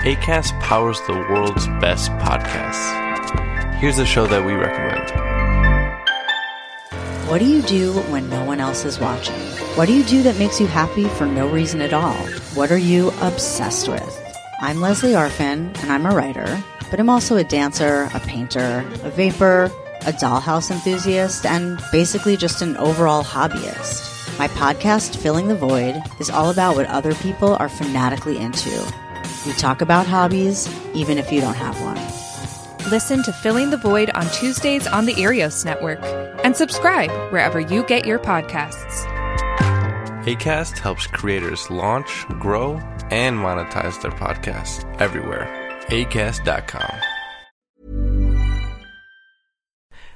ACAST powers the world's best podcasts. Here's a show that we recommend. What do you do when no one else is watching? What do you do that makes you happy for no reason at all? What are you obsessed with? I'm Lesley Arfin, and I'm a writer, but I'm also a dancer, a painter, a vapor, a dollhouse enthusiast, and basically just an overall hobbyist. My podcast, Filling the Void, is all about what other people are fanatically into. We talk about hobbies, even if you don't have one. Listen to Filling the Void on Tuesdays on the Arios Network and subscribe wherever you get your podcasts. ACAST helps creators launch, grow, and monetize their podcasts everywhere. ACAST.com.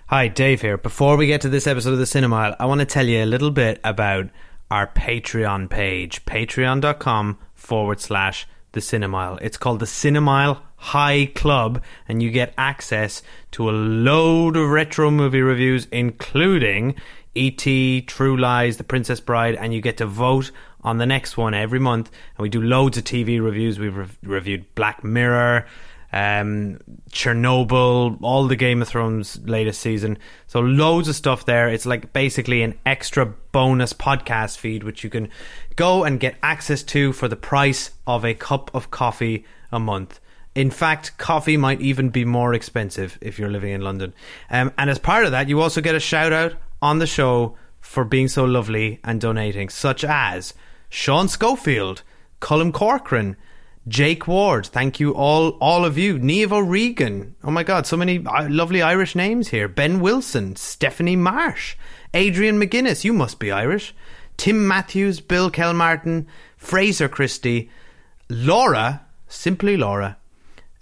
Hi, Dave here. Before we get to this episode of the Cinemile, I want to tell you a little bit about our Patreon page, patreon.com forward slash the Cinemile. It's called the Cinemile High Club, and you get access to a load of retro movie reviews, including E.T., True Lies, The Princess Bride, and you get to vote on the next one every month. And we do loads of TV reviews. We've re- reviewed Black Mirror, um, Chernobyl, all the Game of Thrones latest season. So loads of stuff there. It's like basically an extra bonus podcast feed, which you can go and get access to for the price of a cup of coffee a month. In fact, coffee might even be more expensive if you're living in London. Um, and as part of that, you also get a shout out on the show for being so lovely and donating, such as Sean Schofield, Cullum Corcoran, Jake Ward, thank you all, all of you. Neve O'Regan, oh my God, so many uh, lovely Irish names here. Ben Wilson, Stephanie Marsh, Adrian McGuinness, you must be Irish. Tim Matthews, Bill Kelmartin, Fraser Christie, Laura, simply Laura,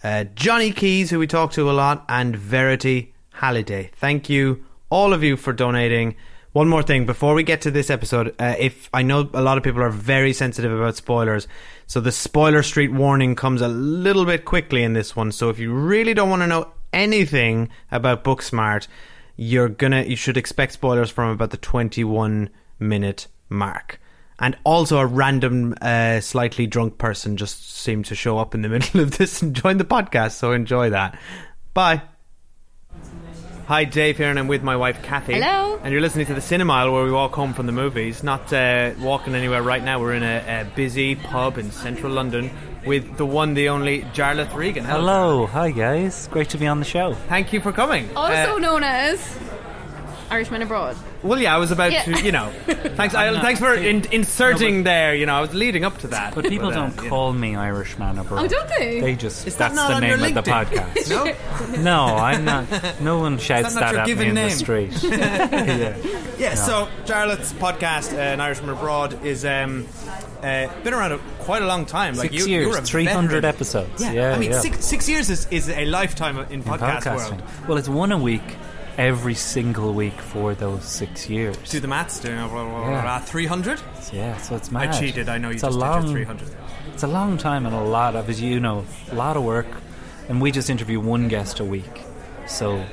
uh, Johnny Keys, who we talk to a lot, and Verity Halliday. Thank you, all of you, for donating. One more thing before we get to this episode, uh, if I know a lot of people are very sensitive about spoilers, so the spoiler street warning comes a little bit quickly in this one. So if you really don't want to know anything about Booksmart, you're gonna you should expect spoilers from about the 21 minute mark. And also, a random, uh, slightly drunk person just seemed to show up in the middle of this and join the podcast. So enjoy that. Bye. Hi, Dave here, and I'm with my wife Cathy. Hello. And you're listening to the Cinemile, where we walk home from the movies. Not uh, walking anywhere right now. We're in a, a busy pub in central London with the one, the only Jarlath Regan. Hello, hi guys. Great to be on the show. Thank you for coming. Also Uh, known as Irishman Abroad. well, yeah, I was about Yeah. to, you know. Thanks, I, thanks for in, inserting there. You know, I was leading up to that. But people uh, don't you know. call me Irishman abroad. Oh, don't they? They just Is that that's not the on your name of the LinkedIn? podcast. No? no, I'm not. No one shouts not that your at me given in name? the street. Yeah, so Jarlath's podcast, uh, An Irishman Abroad, is um, uh, been around a, quite a long time. Like Six you, years, you're a 300 veteran. episodes. Yeah, Yeah, I mean, yeah. Six, six years is, is a lifetime in In podcast podcasting. world. Well, it's one a week, every single week for those six years. Do the maths, do you know, blah, blah, blah, Yeah. blah, 300? yeah, so it's I cheated, I know you it's just a did long, your 300. It's a long time and a lot of, as you know, a lot of work. And we just interview one guest a week. So,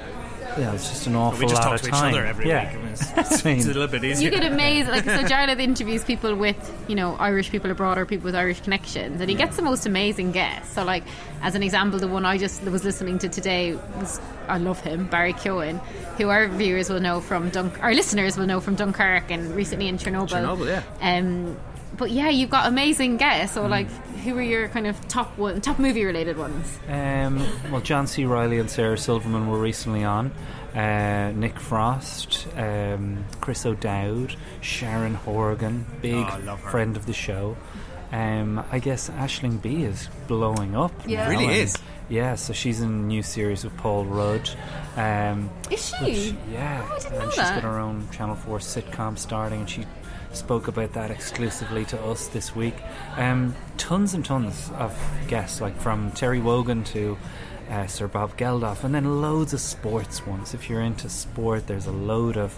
yeah, it's just an awful We just lot talk of to each time. other every yeah. week. I mean, it's, it's a little bit easier. You get amazed, like so. Jarlath interviews people with, you know, Irish people abroad or people with Irish connections, and he gets the most amazing guests. So, like as an example, the one I just was listening to today was, I love him, Barry Keoghan, who our viewers will know from Dunk, our listeners will know from Dunkirk and recently in Chernobyl. Chernobyl, yeah. Um, but yeah, you've got amazing guests. So like, who are your kind of top one, top movie related ones? Um, well, John C. Reilly and Sarah Silverman were recently on. Uh, Nick Frost, um, Chris O'Dowd, Sharon Horgan, big Oh, love friend of the show. Um, I guess Aisling Bea is blowing up. Yeah. Really and- is. Yeah, so she's in a new series with Paul Rudd. Um, Is she? which- yeah, Oh, I didn't and know she's that. got her own Channel 4 sitcom starting, and she spoke about that exclusively to us this week. Um, tons and tons of guests, like from Terry Wogan to uh, Sir Bob Geldof, and then loads of sports ones. If you're into sport, there's a load of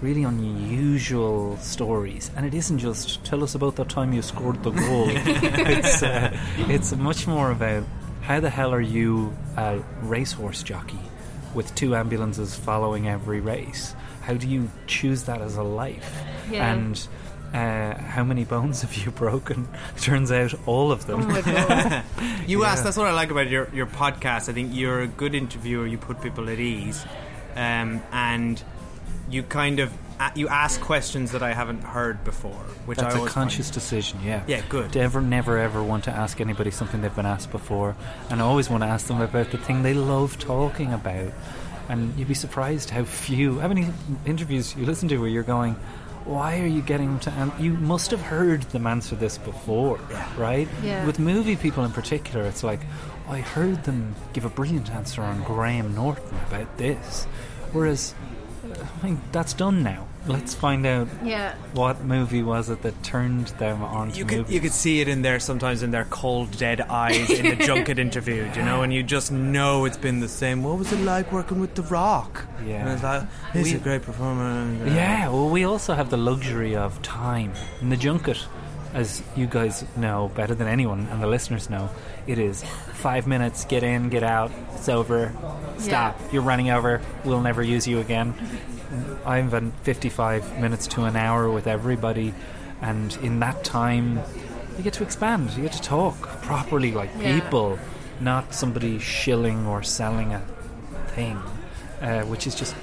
really unusual stories, and it isn't just tell us about the time you scored the goal. it's uh, it's much more about how the hell are you a racehorse jockey with two ambulances following every race? How do you choose that as a life? Yeah. And uh, how many bones have you broken? Turns out all of them. Oh my god! You Yeah. asked. That's what I like about your your podcast. I think you're a good interviewer. You put people at ease, um, and you kind of you ask questions that I haven't heard before, which That's I a conscious Find. decision, yeah. Yeah, good. Never, never, ever want to ask anybody something they've been asked before, and I always want to ask them about the thing they love talking about. And you'd be surprised how few, how many interviews you listen to where you're going, "Why are you getting to?" An- you must have heard them answer this before, right? Yeah. With movie people in particular, it's like, "I heard them give a brilliant answer on Graham Norton about this," whereas. uh, I mean, that's done now. Let's find out yeah. what movie was it that turned them on to You could movies? you could see it in there sometimes in their cold dead eyes in the junket interview, you know, and you just know it's been the same. What was it like working with The Rock? Yeah. and it's like he's We- a great performer. Uh, yeah, well, we also have the luxury of time. In the junket, as you guys know better than anyone, and the listeners know, it is five minutes, get in, get out, it's over, stop, you're running over, we'll never use you again. I've been 55 minutes to an hour with everybody, and in that time, you get to expand, you get to talk properly like Yeah. people, not somebody shilling or selling a thing, uh, which is just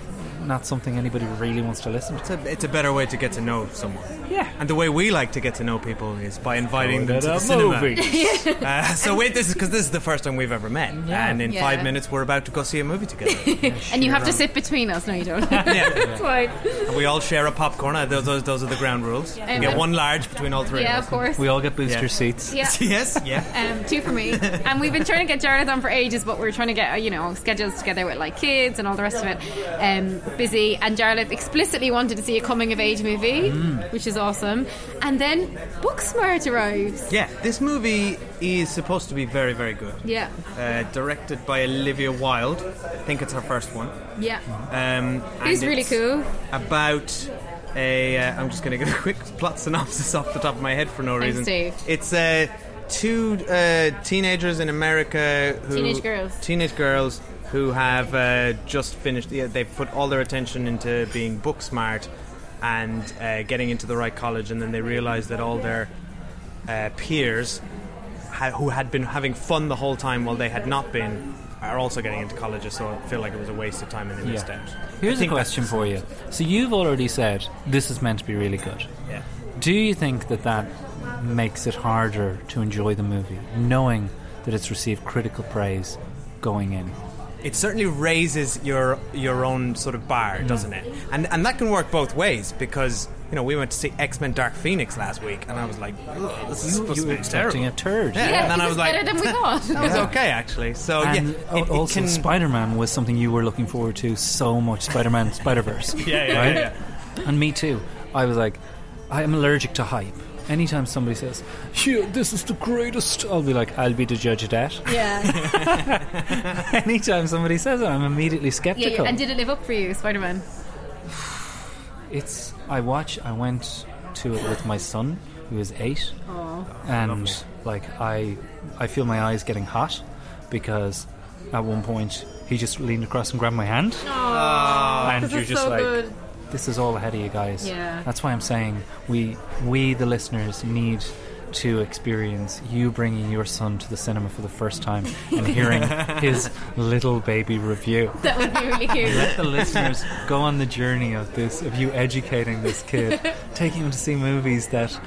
not something anybody really wants to listen to. It's a, it's a better way to get to know someone. Yeah. And the way we like to get to know people is by inviting them Going to to the the cinema. movies. Uh, so wait, this is because this is the first time we've ever met, Yeah. and in Yeah. five minutes we're about to go see a movie together. And you have to sit between us. No, you don't. yeah. That's fine. And we all share a popcorn. Uh, Those, those, those are the ground rules. You And get one large between all three. Yeah, of of course. We all get booster Yeah. seats. Yeah. yes, yeah. Um, two for me. And we've been trying to get Jared on for ages, but we're trying to get, uh, you know, schedules together with like kids and all the rest of it. Um, busy. And Jared explicitly wanted to see a coming of age movie, which is awesome. And then Booksmart arrives. Yeah, this movie is supposed to be very, very good. Yeah. Uh, directed by Olivia Wilde. I think it's her first one. Yeah. Um, He's really it's cool. About a, uh, I'm just going to give a quick plot synopsis off the top of my head for no Thanks, reason. Dave. It's uh, two uh, teenagers in America who Teenage girls. teenage girls who have uh, just finished. Yeah, they've put all their attention into being book smart and uh, getting into the right college, and then they realize that all their uh, peers ha- who had been having fun the whole time while they had not been are also getting into colleges, so I feel like it was a waste of time and they missed Yeah. out. Here's a question for you. So you've already said this is meant to be really good. Yeah. Do you think that that makes it harder to enjoy the movie, knowing that it's received critical praise going in? It certainly raises your your own sort of bar, mm. doesn't it? And and that can work both ways because you know we went to see X Men Dark Phoenix last week, and I was like, "Ugh, this is You, supposed you to be expecting terrible. a turd. Yeah, Yeah, and then I was was like, better than we thought. that was okay actually. So And yeah, it- it also, Spider-Man was something you were looking forward to so much. Spider-Man, Spider-Verse. Yeah, yeah, right? yeah, And me too. I was like, I am allergic to hype. Anytime somebody says, "Yeah, this is the greatest," I'll be like, "I'll be the judge of that." Yeah. Anytime somebody says it, I'm immediately skeptical. yeah. skeptical. And did it live up for you, Spider Man? It's. I watch. I went to it with my son, who is eight, and like I, I feel my eyes getting hot because at one point he just leaned across and grabbed my hand, ah, and This you're is just so like, good. This is all ahead of you guys. Yeah. That's why I'm saying we, we the listeners, need to experience you bringing your son to the cinema for the first time and hearing his little baby review. That would be really cute. Let the listeners go on the journey of this, of you educating this kid, taking him to see movies that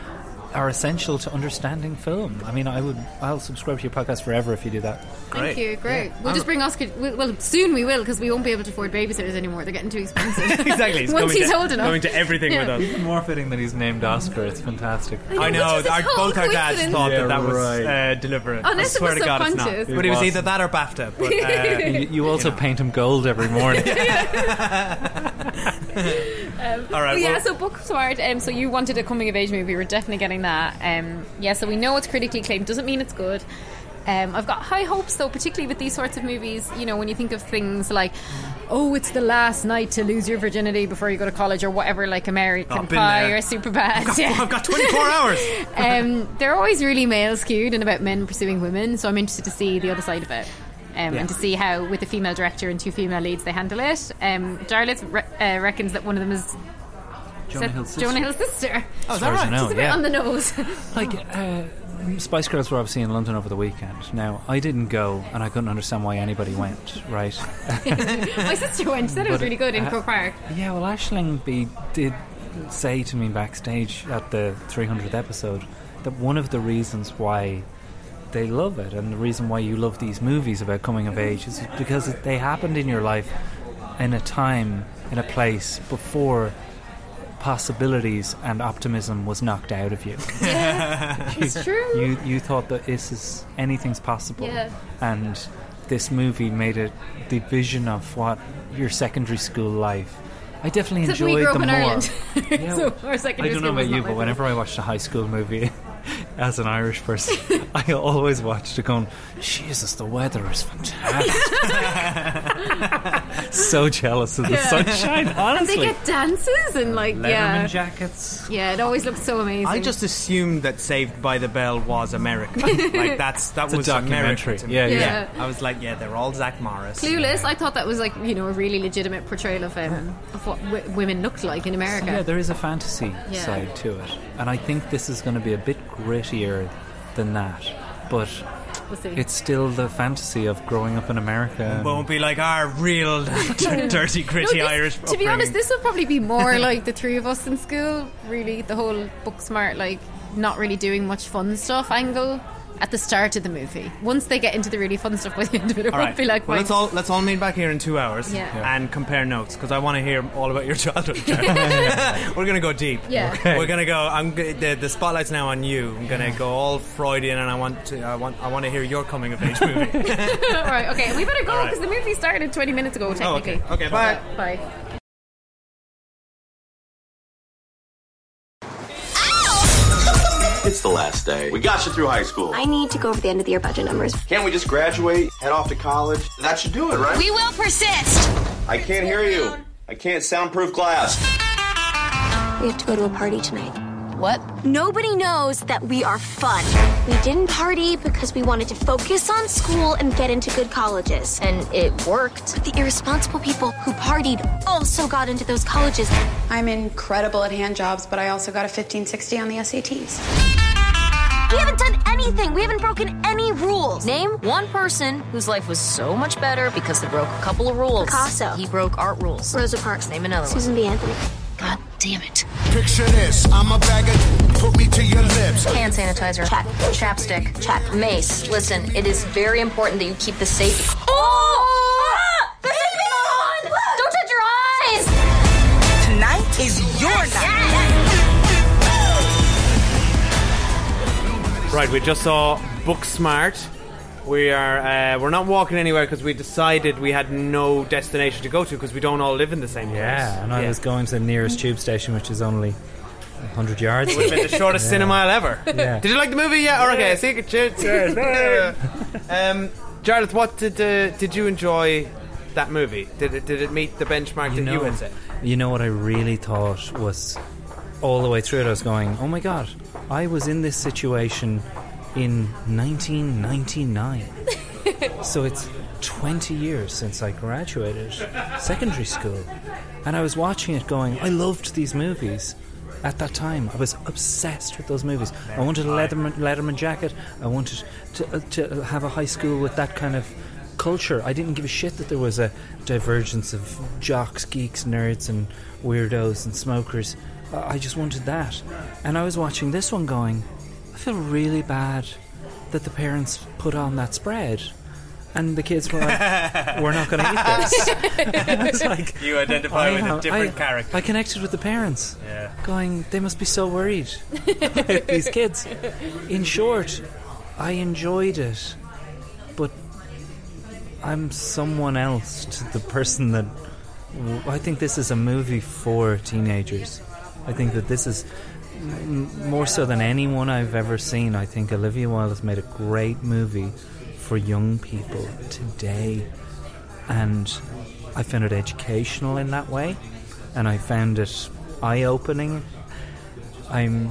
are essential to understanding film. I mean, I would I'll subscribe to your podcast forever if you do that. Thank you. Great. We'll just bring Oscar. Well, well, soon we will because we won't be able to afford babysitters anymore. They're getting too expensive. exactly. He's Once he's to, old enough. Going to everything Yeah. with us. More fitting that he's named Oscar. It's fantastic. I know. which was a Our, both our dads thought Yeah, that that was right. uh, deliberate. Unless I it swear was to God, it's not. subconscious. But It it was was. either that or BAFTA. But uh, you, you also paint him gold every morning. all right. Well, yeah, so book smart. Um, so you wanted a coming of age movie. We're definitely getting that. Um, yeah, so we know it's critically acclaimed. Doesn't mean it's good. Um, I've got high hopes though, particularly with these sorts of movies. You know, when you think of things like, oh, it's the last night to lose your virginity before you go to college, or whatever, like American Oh, Pie there. or Superbad. I've yeah. I've got 24 hours. um, they're always really male skewed and about men pursuing women. So I'm interested to see the other side of it. Um, And to see how, with a female director and two female leads, they handle it. Um, Jarlath re- uh, reckons that one of them is Jonah Hill's sister. Jonah Hill's sister. Oh, is that right? know, It's a bit yeah. on the nose. like uh, Spice Girls were obviously in London over the weekend. Now I didn't go, and I couldn't understand why anybody went. Right? My sister went. She said it was But, really good in uh, Croke Park. Yeah, well, Aisling Bea did say to me backstage at the 300th episode that one of the reasons why they love it and the reason why you love these movies about coming of age is because they happened in your life in a time, in a place before possibilities and optimism was knocked out of you. It's true. You you thought that this is anything's possible, Yeah. and this movie made it the vision of what your secondary school life. I definitely Except enjoyed we grew up the in more. Ireland. Yeah, so our I don't know about you, but whenever I watched a high school movie as an Irish person, I always watched it going, Jesus, the weather is fantastic. so jealous of the Yeah. sunshine, that. And honestly. they get dances and like Letterman yeah, jackets. yeah. It always looks so amazing. I just assumed that Saved by the Bell was American. like that's that It's a was documentary. American to me. Yeah, yeah. I was like, yeah, they're all Zach Morris. Clueless. I thought that was like you know a really legitimate portrayal of um, of what w- women looked like in America. Yeah, there is a fantasy Yeah. side to it, and I think this is going to be a bit grittier than that. But We'll see. it's still the fantasy of growing up in America. Won't be like our real dirty, No, gritty this- Irish. To be honest, this will probably be more like the three of us in school. Really, the whole book smart, like not really doing much fun stuff angle at the start of the movie. Once they get into the really fun stuff by the end of it, it All won't right. be like well, let's all let's all meet back here in two hours Yeah. Yeah. and compare notes because I want to hear all about your childhood. We're gonna go deep. Yeah. We're gonna go. I'm g- the the spotlight's now on you. I'm gonna go all Freudian, and I want to I want I want to hear your coming of age movie. all right, okay, we better go All right. because the movie started 20 minutes ago. oh, Technically. okay. Okay. Bye. Bye. The last day. We got you through high school. I need to go over the end of the year budget numbers. Can't we just graduate, head off to college? That should do it, right? We will persist. I can't hear you. I can't soundproof glass. We have to go to a party tonight. What? Nobody knows that we are fun. We didn't party because we wanted to focus on school and get into good colleges. And it worked. But the irresponsible people who partied also got into those colleges. I'm incredible at hand jobs, but I also got a 1560 on the SATs. We haven't done anything. We haven't broken any rules. Name one person whose life was so much better because they broke a couple of rules. Picasso. He broke art rules. Rosa Parks. Name another one. Susan B. Anthony. God damn it. Picture this, I'm a bag of put me to your lips. Hand sanitizer. Check. Chapstick. Check. Mace. Listen, it is very important that you keep the safe. Oh! Ah! There's something on! Don't touch your eyes! Tonight is your night. Right, we just saw Book Smart. We are uh, we're not walking anywhere because we decided we had no destination to go to because we don't all live in the same place. Yeah, and I was going to the nearest tube station, which is only 100 yards. Would have been the shortest Yeah. cinema ever. Yeah. Did you like the movie? Yeah. Or okay. See you. Cheers. Um, Jarlath, what did uh, did you enjoy that movie? Did it did it meet the benchmark that you had set? You know what I really thought was all the way through it. I was going, "Oh my god, I was in this situation in 1999." so it's 20 years since I graduated secondary school, and I was watching it, going, "I loved these movies." At that time, I was obsessed with those movies. I wanted a Letterman, Letterman jacket. I wanted to, uh, to have a high school with that kind of culture. I didn't give a shit that there was a divergence of jocks, geeks, nerds, and weirdos and smokers. I just wanted that. And I was watching this one going, feel really bad that the parents put on that spread. And the kids were like, "We're not going to eat this." And I was like, You identify I with a different I- character. I connected with the parents, Yeah. going, "They must be so worried about these kids." In short, I enjoyed it, but I'm someone else to the person that. I think this is a movie for teenagers. I think that this is m- more so than anyone I've ever seen. I think Olivia Wilde has made a great movie for young people today, and I found it educational in that way, and I found it eye-opening. I'm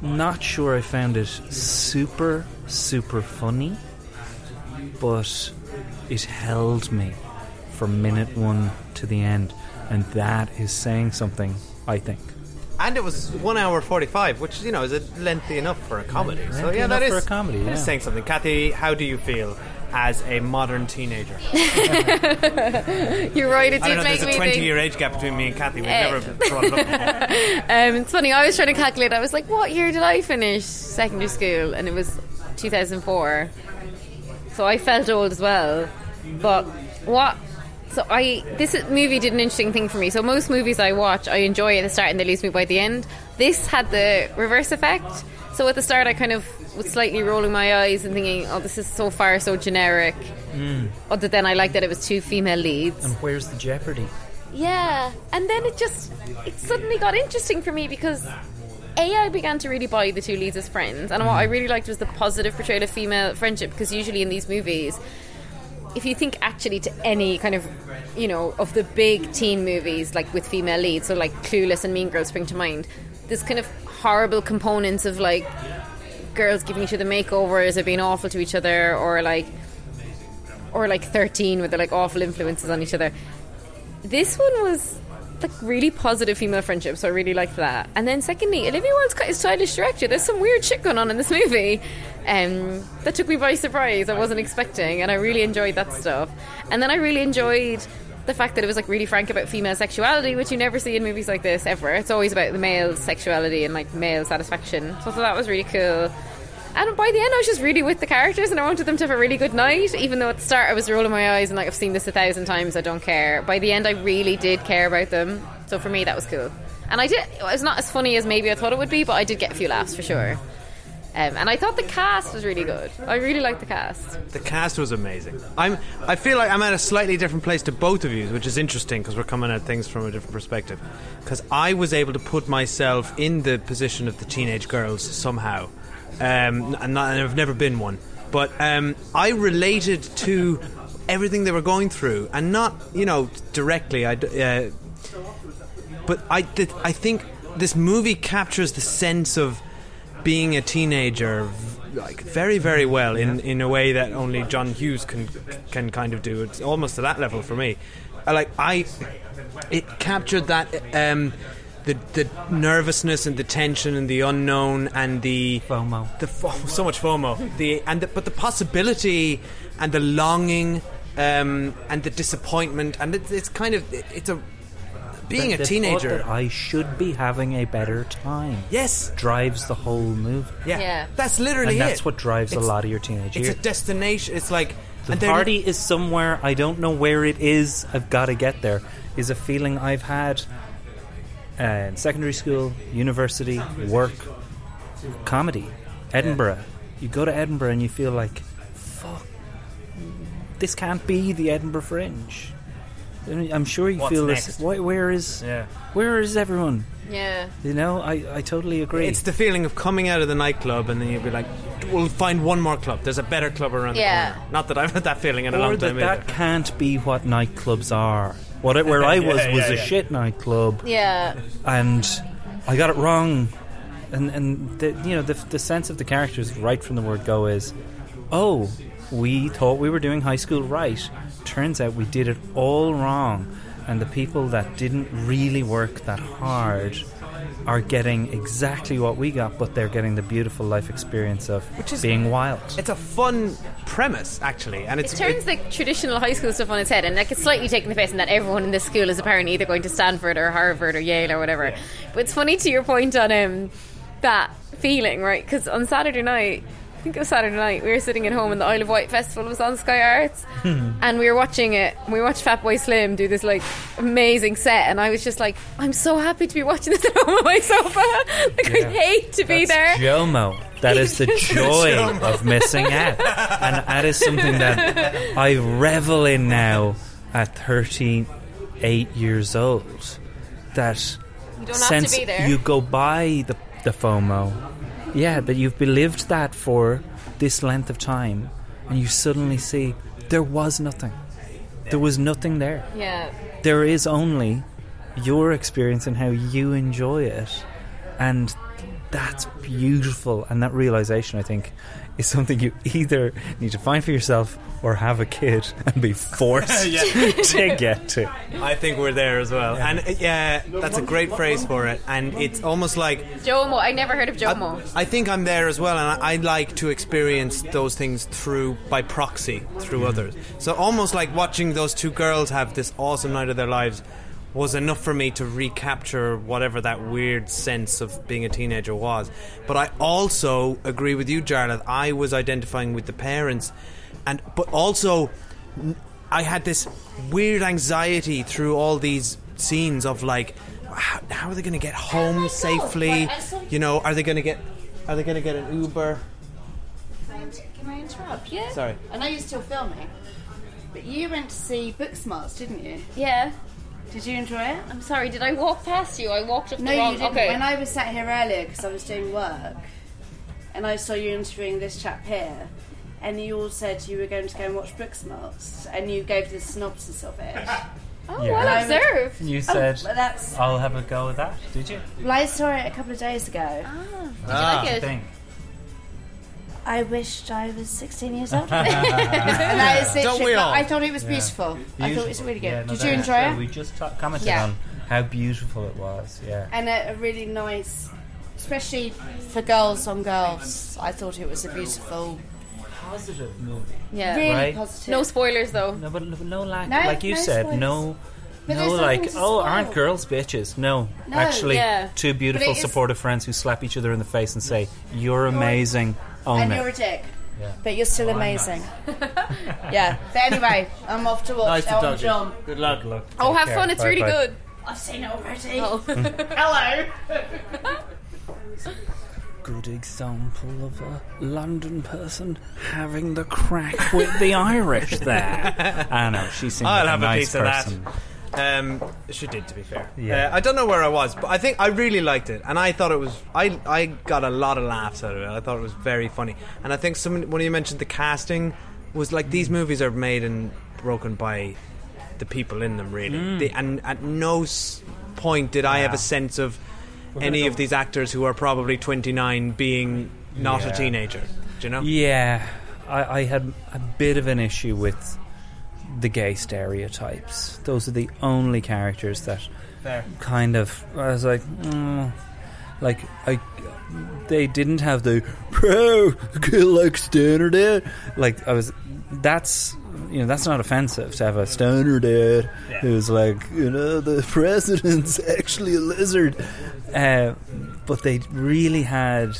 not sure I found it super, super funny, but it held me from minute one to the end, and that is saying something, I think. And it was one hour forty-five, which you know is a lengthy enough for a comedy. so yeah, that is enough for a comedy, that is yeah. saying something. Cathy, how do you feel as a modern teenager? You're right. It I don't did know. make There's a me twenty think. year age gap between me and Cathy. We've Eh. never brought it up. um, it's funny. I was trying to calculate. I was like, "What year did I finish secondary school?" And it was 2004. So I felt old as well. But what? So I this movie did an interesting thing for me. So most movies I watch, I enjoy at the start and they lose me by the end. This had the reverse effect. So at the start, I kind of was slightly rolling my eyes and thinking, "Oh, this is so far so generic." Mm. Other than I liked that it was two female leads. And where's the jeopardy? Yeah, and then it just it suddenly got interesting for me because a I began to really buy the two leads as friends, and what I really liked was the positive portrayal of female friendship because usually in these movies. If you think actually to any kind of, you know, of the big teen movies like with female leads, so like Clueless and Mean Girls spring to mind, this kind of horrible components of like girls giving each other makeovers or being awful to each other or like or like 13 with the like awful influences on each other. This one was like really positive female friendship, so I really liked that. And then secondly, Olivia Wilde's quite a stylish director. There's some weird shit going on in this movie um, that took me by surprise. I wasn't expecting, and I really enjoyed that stuff. And then I really enjoyed the fact that it was like really frank about female sexuality, which you never see in movies like this ever. It's always about the male sexuality and like male satisfaction. So thought that was really cool. And by the end, I was just really with the characters, and I wanted them to have a really good night. Even though at the start I was rolling my eyes and like I've seen this a thousand times, I don't care. By the end, I really did care about them. So for me, that was cool. And I did. It was not as funny as maybe I thought it would be, but I did get a few laughs for sure. Um, and I thought the cast was really good. I really liked the cast. The cast was amazing. I'm. I feel like I'm at a slightly different place to both of you, which is interesting because we're coming at things from a different perspective. Because I was able to put myself in the position of the teenage girls somehow, um, and, not, and I've never been one. But um, I related to everything they were going through, and not you know directly. I, uh, but I, th- I think this movie captures the sense of being a teenager like very very well in, in a way that only John Hughes can can kind of do it's almost to that level for me like I it captured that um the the nervousness and the tension and the unknown and the FOMO the fo- so much FOMO the and the, but the possibility and the longing um and the disappointment and it's, it's kind of it, it's a being The- a the thought teenager that I should be having a better time. Yes, drives the whole movie. Yeah. Yeah. That's literally and that's it. what drives It's- a lot of your teenage It's years. a destination. It's like the and they're- party is somewhere. I don't know where it is. I've got to get there. Is a feeling I've had in secondary school, university, work, comedy, Edinburgh. You go to Edinburgh and you feel like, fuck, this can't be the Edinburgh Fringe. I mean, I'm sure you What's feel next? this. Wh- where is, Yeah. where is everyone? Yeah. You know, I, I totally agree. It's the feeling of coming out of the nightclub and then you'd be like, we'll find one more club. There's a better club around Yeah. the corner. Not that I've had that feeling in a or long that time that either. can't be what nightclubs are. What it- where I Yeah, was yeah, was a yeah. shit nightclub, Yeah. and I got it wrong. And and the, you know the the sense of the characters right from the word go is, oh, we thought we were doing high school right. Turns out we did it all wrong, and the people that didn't really work that hard are getting exactly what we got, but they're getting the beautiful life experience of Which is- being wild. It's a fun premise, actually, and It it's turns the traditional high school stuff on its head, and like it's slightly taking the piss, and that everyone in this school is apparently either going to Stanford or Harvard or Yale or whatever. But it's funny to your point on um, that feeling, right? Because on Saturday night, I think it was Saturday night, we were sitting at home, and the Isle of Wight festival was on Sky Arts, hmm. and we were watching it. We watched Fatboy Slim do this like amazing set, and I was just like, I'm so happy to be watching this at home on my sofa. like I hate to be there. Jomo. That is the joy of missing out. And that is something that I revel in now at 38 years old. That You don't have to since be there. you go by the, the FOMO, yeah, that you've believed that for this length of time, and you suddenly see there was nothing. There was nothing there. Yeah. There is only your experience and how you enjoy it. And that's beautiful. And that realization, I think, is something you either need to find for yourself or have a kid and be forced Yeah. to get to. I think we're there as well, and uh, yeah, that's a great phrase for it. And it's almost like Jomo. I never heard of Jomo. I think I'm there as well, and I, I like to experience those things through by proxy through others. So almost like watching those two girls have this awesome night of their lives was enough for me to recapture whatever that weird sense of being a teenager was. But I also agree with you, Jarlath. I was identifying with the parents, and but also I had this weird anxiety through all these scenes of like. How, how are they going to get home safely? Uh, you know, are they going to get are they going to get an Uber? Can I interrupt? Yeah. Sorry. I know you're still filming, but you went to see Booksmarts, didn't you? Yeah. Did you enjoy it? I'm sorry. Did I walk past you? I walked up No, the wrong. you didn't. Okay. When I was sat here earlier because I was doing work, and I saw you interviewing this chap here, and you all said you were going to go and watch Booksmarts, and you gave the synopsis of it. Oh, Yeah. well And I was- observed. You Oh, said, but that's. I'll have a go at that. Did you? Well, I saw it a couple of days ago. Did you Ah. like it? Think. I wished I was 16 years old. and that is Don't we all? I thought it was Yeah. beautiful. I thought it was really good. Yeah, no, Did you that's enjoy true. it? We just ta- commented Yeah. on how beautiful it was. Yeah. and a, a really nice, especially for girls on girls. I thought it was a beautiful, Positive movie. Yeah. really Right? positive. No spoilers though. No, but no, no lack. No, like you no said, spoilers. no. But no, there's like, nothing to oh, aren't spoil. girls bitches? No, No, actually, yeah. two beautiful, it is- supportive friends who slap each other in the face and say, "You're amazing, own and it." you're a dick. Yeah. But you're still Oh, I'm amazing. yeah. But anyway, I'm off to watch Nice to Elton talk to you. John. Good luck. Oh, Take have care. fun. It's really Bye-bye. good. I've seen it already. Oh. Hello. Good example of a London person having the crack with the Irish there. I know she seems I'll like have a a nice piece of person. Um, she did, to be fair. Yeah. Uh, I don't know where I was, but I think I really liked it, and I thought it was. I I got a lot of laughs out of it. I thought it was very funny, and I think someone when you mentioned the casting was like these movies are made and broken by the people in them, really. Mm. They, and at no point did I have a sense of We're any of these actors who are probably 29 being not Yeah. a teenager. Do you know? Yeah, I, I had a bit of an issue with the gay stereotypes. Those are the only characters that Fair. kind of. I was like, mm, like I. They didn't have the pro like stoner dad. Like I was. That's you know that's not offensive to have a stoner dad who's like you know the president's actually a lizard. Uh, but they really had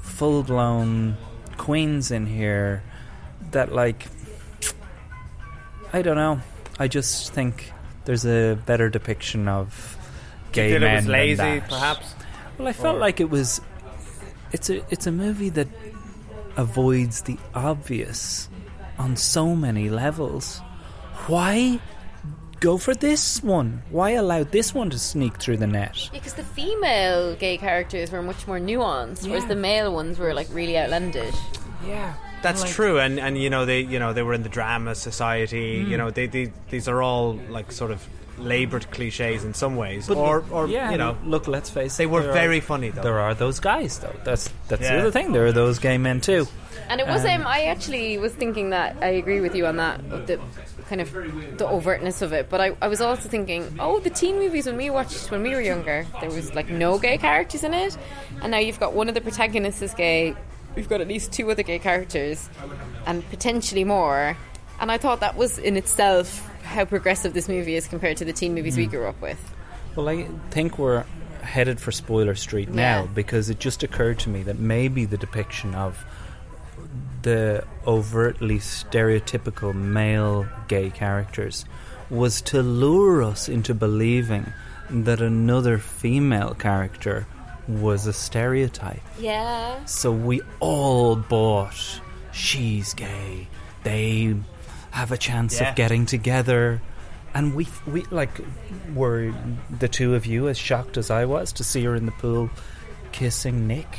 full blown queens in here that like I don't know. I just think there's a better depiction of Do you gay feel men it was than lazy, that. perhaps? Well, I felt Or- like it was. It's a it's a movie that avoids the obvious on so many levels. Why go for this one? Why allow this one to sneak through the net? Because the female gay characters were much more nuanced, whereas Yeah. the male ones were like really outlandish. Yeah. That's Like- true, and and you know they you know they were in the drama society. Mm. You know they, they these are all like sort of laboured cliches in some ways, But or or yeah, you know look, let's face they it, were very are- funny though. There are those guys though. That's that's Yeah. the other thing. There are those gay men too. And it was Um, um, I actually was thinking that I agree with you on that the kind of the overtness of it. But I, I was also thinking, oh, the teen movies when we watched when we were younger, there was like no gay characters in it, and now you've got one of the protagonists is gay. We've got at least two other gay characters, and potentially more. And I thought that was in itself how progressive this movie is compared to the teen movies we Mm. grew up with. Well, I think we're headed for spoiler street now Yeah. because it just occurred to me that maybe the depiction of the overtly stereotypical male gay characters was to lure us into believing that another female character was a stereotype. Yeah. So we all bought she's gay. They have a chance Yeah. of getting together. And we we like were the two of you as shocked as I was to see her in the pool kissing Nick.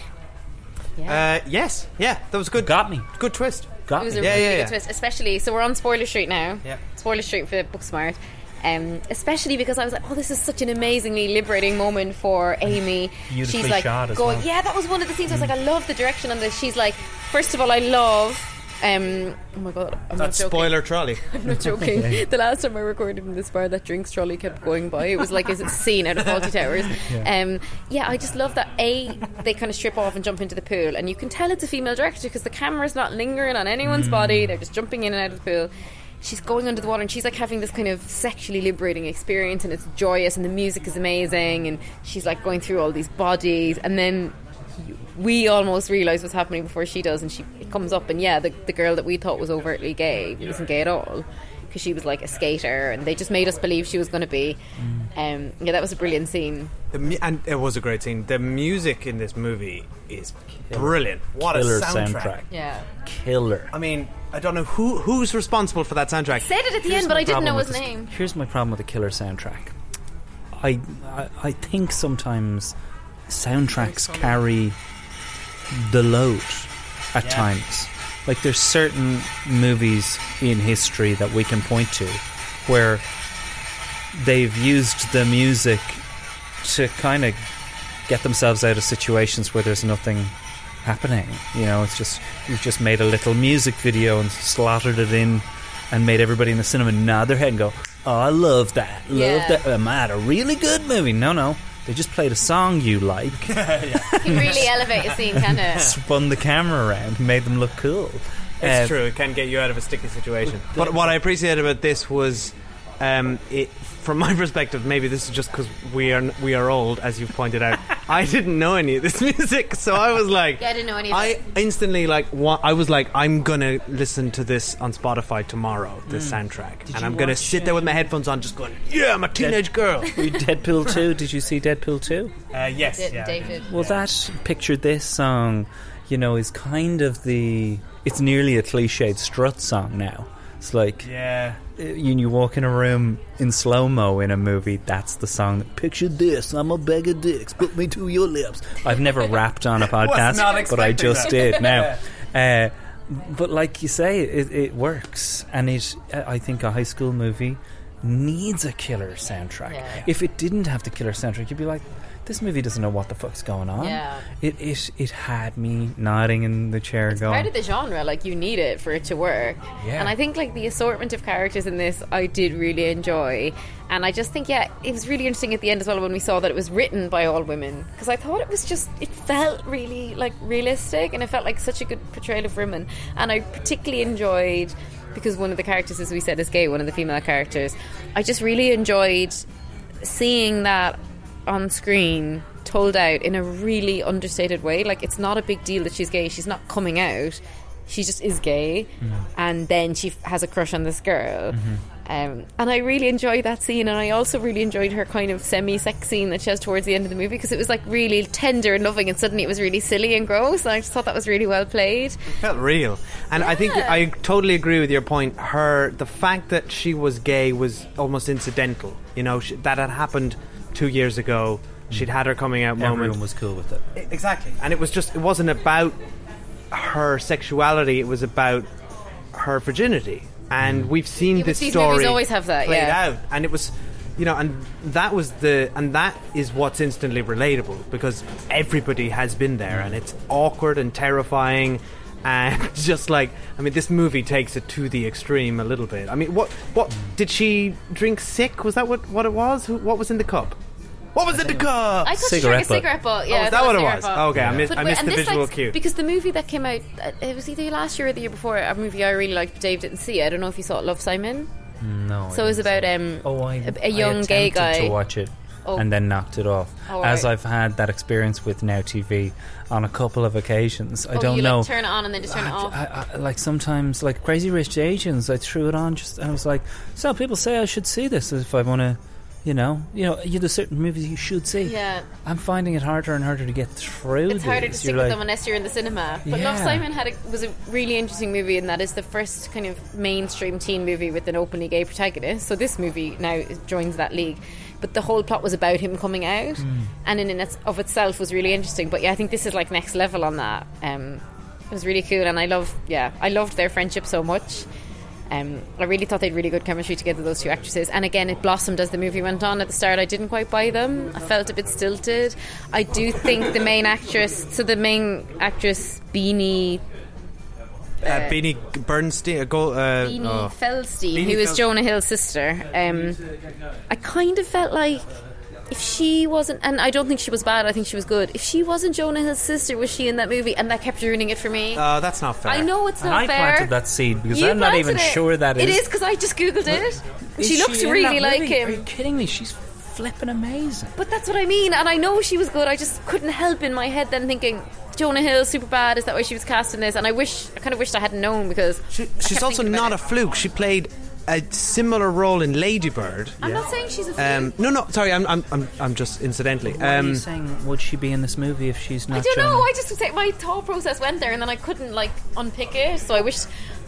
Uh, yes, yeah, that was good. Got me. Good twist. Got It was me. a Yeah, really yeah, good yeah. twist, especially. So we're on Spoiler Street now. Yeah. Spoiler Street for Booksmart. Um, especially because I was like, oh, this is such an amazingly liberating moment for Amy. She's like shot as going, well. yeah, that was one of the scenes. I was like, I love the direction on this. She's like, first of all, I love. Um, oh my god, I'm That's not joking. spoiler trolley. I'm not joking. the last time I recorded in this bar, that drinks trolley kept going by. It was like a scene out of Fawlty Towers. Yeah. Um, yeah, I just love that. A, they kind of strip off and jump into the pool, and you can tell it's a female director because the camera's not lingering on anyone's Mm. body. They're just jumping in and out of the pool. She's going under the water, and she's like having this kind of sexually liberating experience, and it's joyous, and the music is amazing, and she's like going through all these bodies, and then we almost realise what's happening before she does, and she comes up, and yeah, the, the girl that we thought was overtly gay wasn't gay at all because she was like a skater, and they just made us believe she was going to be. Um, yeah, that was a brilliant scene. The mu- and it was a great scene. The music in this movie is brilliant. What Killer a soundtrack. soundtrack. Yeah. Killer. I mean, I don't know who who's responsible for that soundtrack. Said it at the Here's end, but my I didn't know problem his this- name. Here's my problem with the killer soundtrack. I, I I think sometimes soundtracks carry the load at Yeah. times. Like there's certain movies in history that we can point to where they've used the music to kind of get themselves out of situations where there's nothing happening. You know, it's just you've just made a little music video and slaughtered it in and made everybody in the cinema nod their head and go, "Oh, I love that. Love Yeah. that. Am I at a really good movie?" No, no. They just played a song you like. Can really elevate a scene, can it? Spun the camera around, and made them look cool. It's Uh, true. It can get you out of a sticky situation. But what I appreciated about this was, um, it, from my perspective, maybe this is just because we are we are old, as you've pointed out. I didn't know any of this music, so I was like, Yeah, I didn't know any of I it. instantly like. Wa- I was like, I'm gonna listen to this on Spotify tomorrow. the Mm. soundtrack, Did and I'm gonna watch, sit there with my headphones on, just going, "Yeah, I'm a teenage girl." You Deadpool 2. Did you see Deadpool 2? Uh, yes, Did- yeah, David. did. Well, that picture this song, you know, is kind of the. It's nearly a cliched strut song now. It's like Yeah. you, you walk in a room in slow mo in a movie. That's the song. That, Picture this: I'm a bag of dicks. Put me to your lips. I've never rapped on a podcast, but I just that. did now. Uh, but like you say, it, it works, and it. I think a high school movie needs a killer soundtrack. Yeah. If it didn't have the killer soundtrack, you'd be like, this movie doesn't know what the fuck's going on. Yeah. It it it had me nodding in the chair, going. Part of the genre, like you need it for it to work. Yeah. And I think like the assortment of characters in this, I did really enjoy. And I just think, yeah, it was really interesting at the end as well when we saw that it was written by all women because I thought it was just it felt really like realistic and it felt like such a good portrayal of women. And I particularly enjoyed because one of the characters, as we said, is gay. One of the female characters. I just really enjoyed seeing that on screen told out in a really understated way. Like it's not a big deal that she's gay. She's not coming out. She just is gay, and then she f- has a crush on this girl. Um, and I really enjoyed that scene, and I also really enjoyed her kind of semi-sex scene that she has towards the end of the movie because it was like really tender and loving, and suddenly it was really silly and gross. And I just thought that was really well played. felt real. And I think I totally agree with your point. Her, the fact that she was gay was almost incidental. You know, she, that had happened two years ago. She'd had her coming out moment. Everyone was cool with it. Exactly. And it was just, it wasn't about her sexuality, it was about her virginity. And mm. we've seen Yeah, this these story always have that, played yeah. out. And it was you know, and that was the, and that is what's instantly relatable because everybody has been there, and it's awkward and terrifying, and just like, I mean, this movie takes it to the extreme a little bit. I mean, what, what did she drink? Sick? Was that what, what it was? Who, what was in the cup? What was in the cup? I thought she drank a cigarette butt. Yeah, oh, is that what it was? Oh, butt. okay, I missed, But I missed the visual like, cue. because the movie that came out, uh, it was either last year or the year before. A movie I really liked, but Dave didn't see. It. I don't know if you saw it, Love Simon. No. So it was about um, Oh, I, a, a young I gay guy. to watch it Oh. and then knocked it off. Oh, As right. I've had that experience with Now TV on a couple of occasions. I oh, don't you know. like turn it on and then just turn it off. I, I, like sometimes, like Crazy Rich Asians, I threw it on. Just and I was like, so people say I should see this if I want to, you know, you know, you there's certain movies you should see. Yeah. I'm finding it harder and harder to get through. It's harder to stick with them unless you're in the cinema. But Yeah. Love Simon had a, was a really interesting movie, and that is the first kind of mainstream teen movie with an openly gay protagonist. So this movie now joins that league. But the whole plot was about him coming out, Hmm. and in and of itself was really interesting. But yeah, I think this is like next level on that. Um, it was really cool, and I love, yeah, I loved their friendship so much. Um, I really thought they had really good chemistry together, those two actresses. And again, it blossomed as the movie went on. At the start, I didn't quite buy them. I felt a bit stilted. I do think the main actress, so the main actress, Beanie, Uh, Beanie Bernstein, uh, go, uh, Beanie oh. Feldstein, Beanie who is Fel- Jonah Hill's sister, um, I kind of felt like if she wasn't, and I don't think she was bad, I think she was good. If she wasn't Jonah Hill's sister, was she in that movie? And that kept ruining it for me. Oh, that's not fair. I know it's and not I fair. planted that seed because You I'm not planted even it. sure that It is. is because I just googled it. Is she looks in really that like movie? him. Are you kidding me? She's flipping amazing. But that's what I mean, and I know she was good. I just couldn't help in my head then thinking Jonah Hill Superbad. Is that why she was cast in this? And I wish, I kind of wished I hadn't known because I She's also not it. a fluke. She played a similar role in Ladybird. I'm not saying she's a fluke. Um, no, no, sorry, I'm, I'm, I'm, I'm just incidentally. Why are Um, you saying would she be in this movie if she's not? I don't Jonah? know. I just my thought process went there, and then I couldn't like unpick it. So I wish,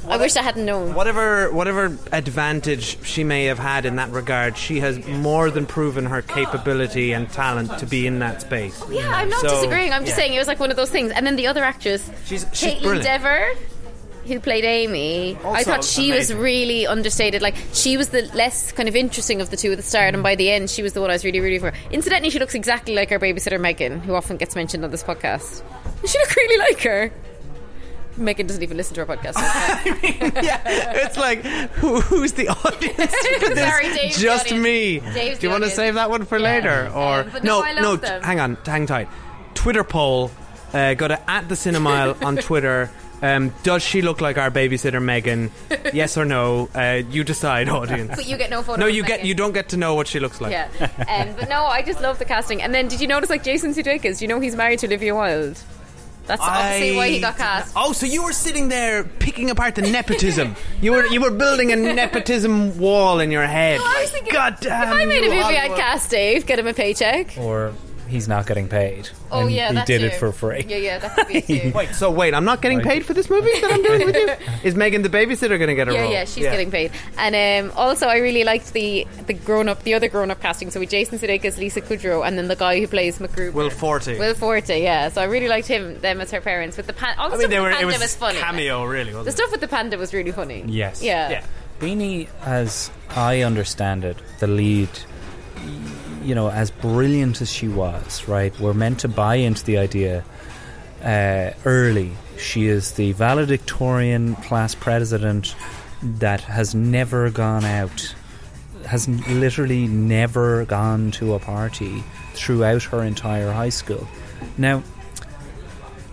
I wish I hadn't known. whatever, whatever advantage she may have had in that regard, she has more than proven her capability and talent to be in that space. Oh, Yeah, I'm not So, disagreeing. I'm just yeah. saying it was like one of those things. And then the other actress, She's- she's Caitlin brilliant. Dever, who played Amy, I thought she was really understated. Like she was the less kind of interesting of the two at the start, and by the end, she was the one I was really rooting for. Incidentally, she looks exactly like our babysitter Megan, who often gets mentioned on this podcast. She looked really like her. Megan doesn't even listen to our podcast. yeah, it's like who, who's the audience for this? Sorry, Dave's Just audience. me. Dave's Do you want to save that one for later, or Um, no, I love them. Hang on, hang tight. Twitter poll. Uh, go to at the Cinemile on Twitter. Um, does she look like our babysitter Megan? yes or no? Uh, you decide, audience. But you get no photo No, you get you don't get to know what she looks like. Yeah, um, but no, I just love the casting. And then, did you notice like Jason Sudeikis? You know he's married to Olivia Wilde. That's obviously why he got cast. Oh, so you were sitting there picking apart the nepotism. you were you were building a nepotism wall in your head. No, I was thinking, God damn! if I made a you, movie, I'd Hollywood. cast Dave, get him a paycheck. Or he's not getting paid. Oh and yeah, he that did too. it for free. Yeah, yeah, that could be it too. Wait, so wait, I'm not getting paid for this movie that I'm doing with you. Is Megan the babysitter going to get a yeah, role? yeah, she's getting paid. And um, also, I really liked the the grown up, the other grown up casting. So with Jason Sudeikis, Lisa Kudrow, and then the guy who plays MacGruber. Will Forte. Will Forte, yeah. So I really liked him, them as her parents. With the pan- all the I mean, stuff they with were. the It panda was, was, funny. cameo, really. Wasn't The it? stuff with the panda was really funny. Yes. Yeah. Yeah. Beanie, as I understand it, the lead, y- you know, as brilliant as she was, right? We're meant to buy into the idea uh, early. She is the valedictorian class president that has never gone out, has literally never gone to a party throughout her entire high school. Now,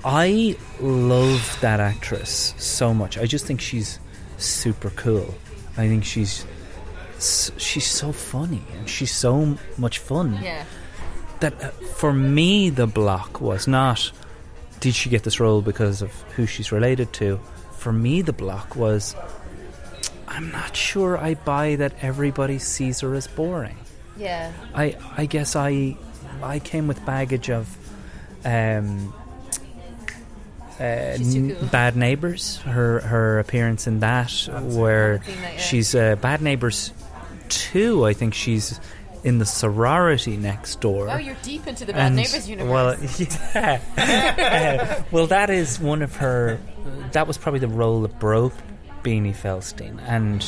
I love that actress so much. I just think she's super cool. I think she's she's so funny and she's so much fun. Yeah. That uh, for me, the block was not did she get this role because of who she's related to. For me, the block was I'm not sure I buy that everybody sees her as boring. Yeah. I I guess I I came with baggage of um, uh, She's too n- cool. Bad Neighbors. Her her appearance in that, where seen that yet. she's uh, Bad Neighbors two. I think she's in the sorority next door. Oh, you're deep into the Bad And- Neighbors universe. Well, yeah. Uh, well, that is one of her. That was probably the role that broke Beanie Feldstein, and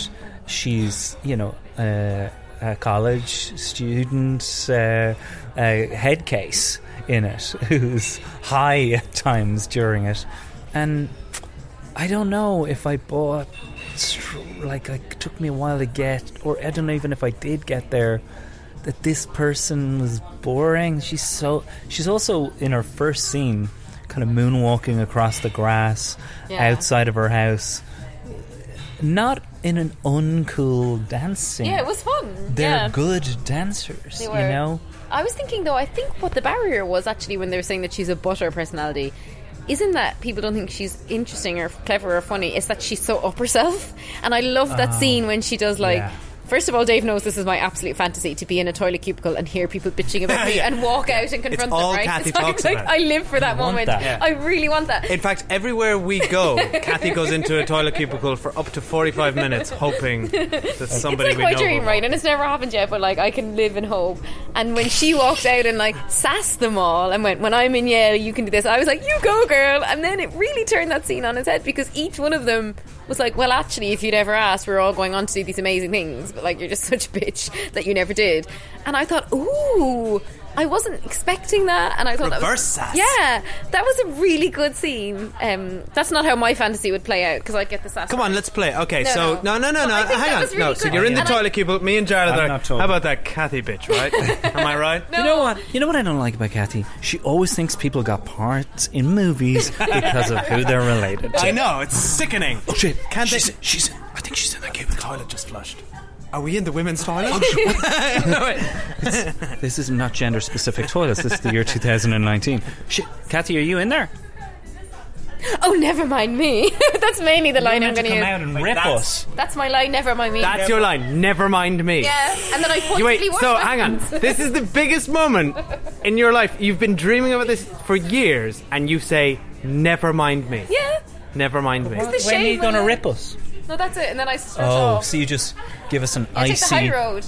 she's you know uh, a college student uh, head case in it, who's high at times during it, and I don't know if I bought like it took me a while to get, or I don't know even if I did get there. That this person was boring. She's so. She's also in her first scene, kind of moonwalking across the grass Yeah. outside of her house. Not in an uncool dancing. Yeah, it was fun. They're yeah. good dancers, They you know. I was thinking though, I think what the barrier was actually when they were saying that she's a butter personality. Isn't that people don't think she's interesting or clever or funny? It's that she's so up herself, and I love that Ah, scene when she does like. yeah. First of all, Dave knows this is my absolute fantasy to be in a toilet cubicle and hear people bitching about me Yeah. and walk out and confront all them. Right? Cathy It's talks like, about. I live for that want moment. that. Yeah. I really want that. In fact, everywhere we go, Cathy goes into a toilet cubicle for up to 45 minutes hoping that somebody it's we like my dream, right? And it's never happened yet, but like I can live in hope. And when she walked out and like sassed them all and went, "When I'm in Yale, you can do this," I was like, "You go, girl!" And then it really turned that scene on its head because each one of them was like, "Well, actually, if you'd ever asked, we're all going on to do these amazing things, but like you're just such a bitch that you never did." And I thought, "Ooh." I wasn't expecting that, and I thought that was, Reverse sass. yeah, that was a really good scene. Um, that's not how my fantasy would play out because I get the sass. Come on, let's play. Okay, No, so no. no, no, no, no. I think Hang that on. was no, so good. you're in the And I- toilet cubicle. Me and Jarlath I'm are not like, told. how about that Cathy bitch, right? Am I right? No. You know what? You know what I don't like about Cathy? She always thinks people got parts in movies because of who they're related to. I know it's sickening. Oh shit! Can't she's, they- she's. I think she's in the cubicle. Toilet just flushed. Are we in the women's toilet? This is not gender specific toilets. This is the year 2019. Shit, Cathy, are you in there? Oh, never mind me. That's mainly the line I'm meant to going to come use. out and rip us. That's my line. Never mind me. That's your line. Never mind me. Yeah, and then I You wait, watched so it. hang on. This is the biggest moment in your life. You've been dreaming about this for years, and you say, "Never mind me." Yeah. Never mind me. The When are shame you going to it. rip us? No, that's it. And then I stretch Oh, off. so you just give us an I take the icy, high road.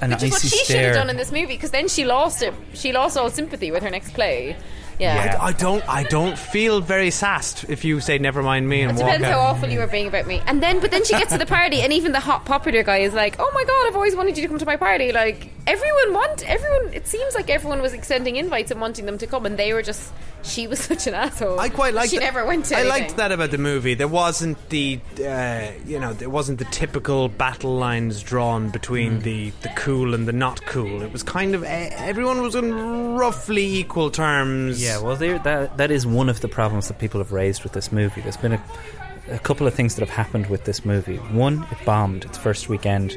an Which is what icy she should have done in this movie because then she lost it. She lost all sympathy with her next play. Yeah. I, I don't. I don't feel very sassed if you say "Never mind me" and It walk depends how awful you were being about me. And then, but then she gets to the party, and even the hot popular guy is like, "Oh my god, I've always wanted you to come to my party." Like everyone want everyone. It seems like everyone was extending invites and wanting them to come, and they were just. She was such an asshole. I quite liked. She it. never went to. I anything. liked that about the movie. There wasn't the, uh, you know, there wasn't the typical battle lines drawn between the the cool and the not cool. It was kind of uh, everyone was on roughly equal terms. Yeah, well, there, that that is one of the problems that people have raised with this movie. There's been a, a couple of things that have happened with this movie. One, it bombed its first weekend,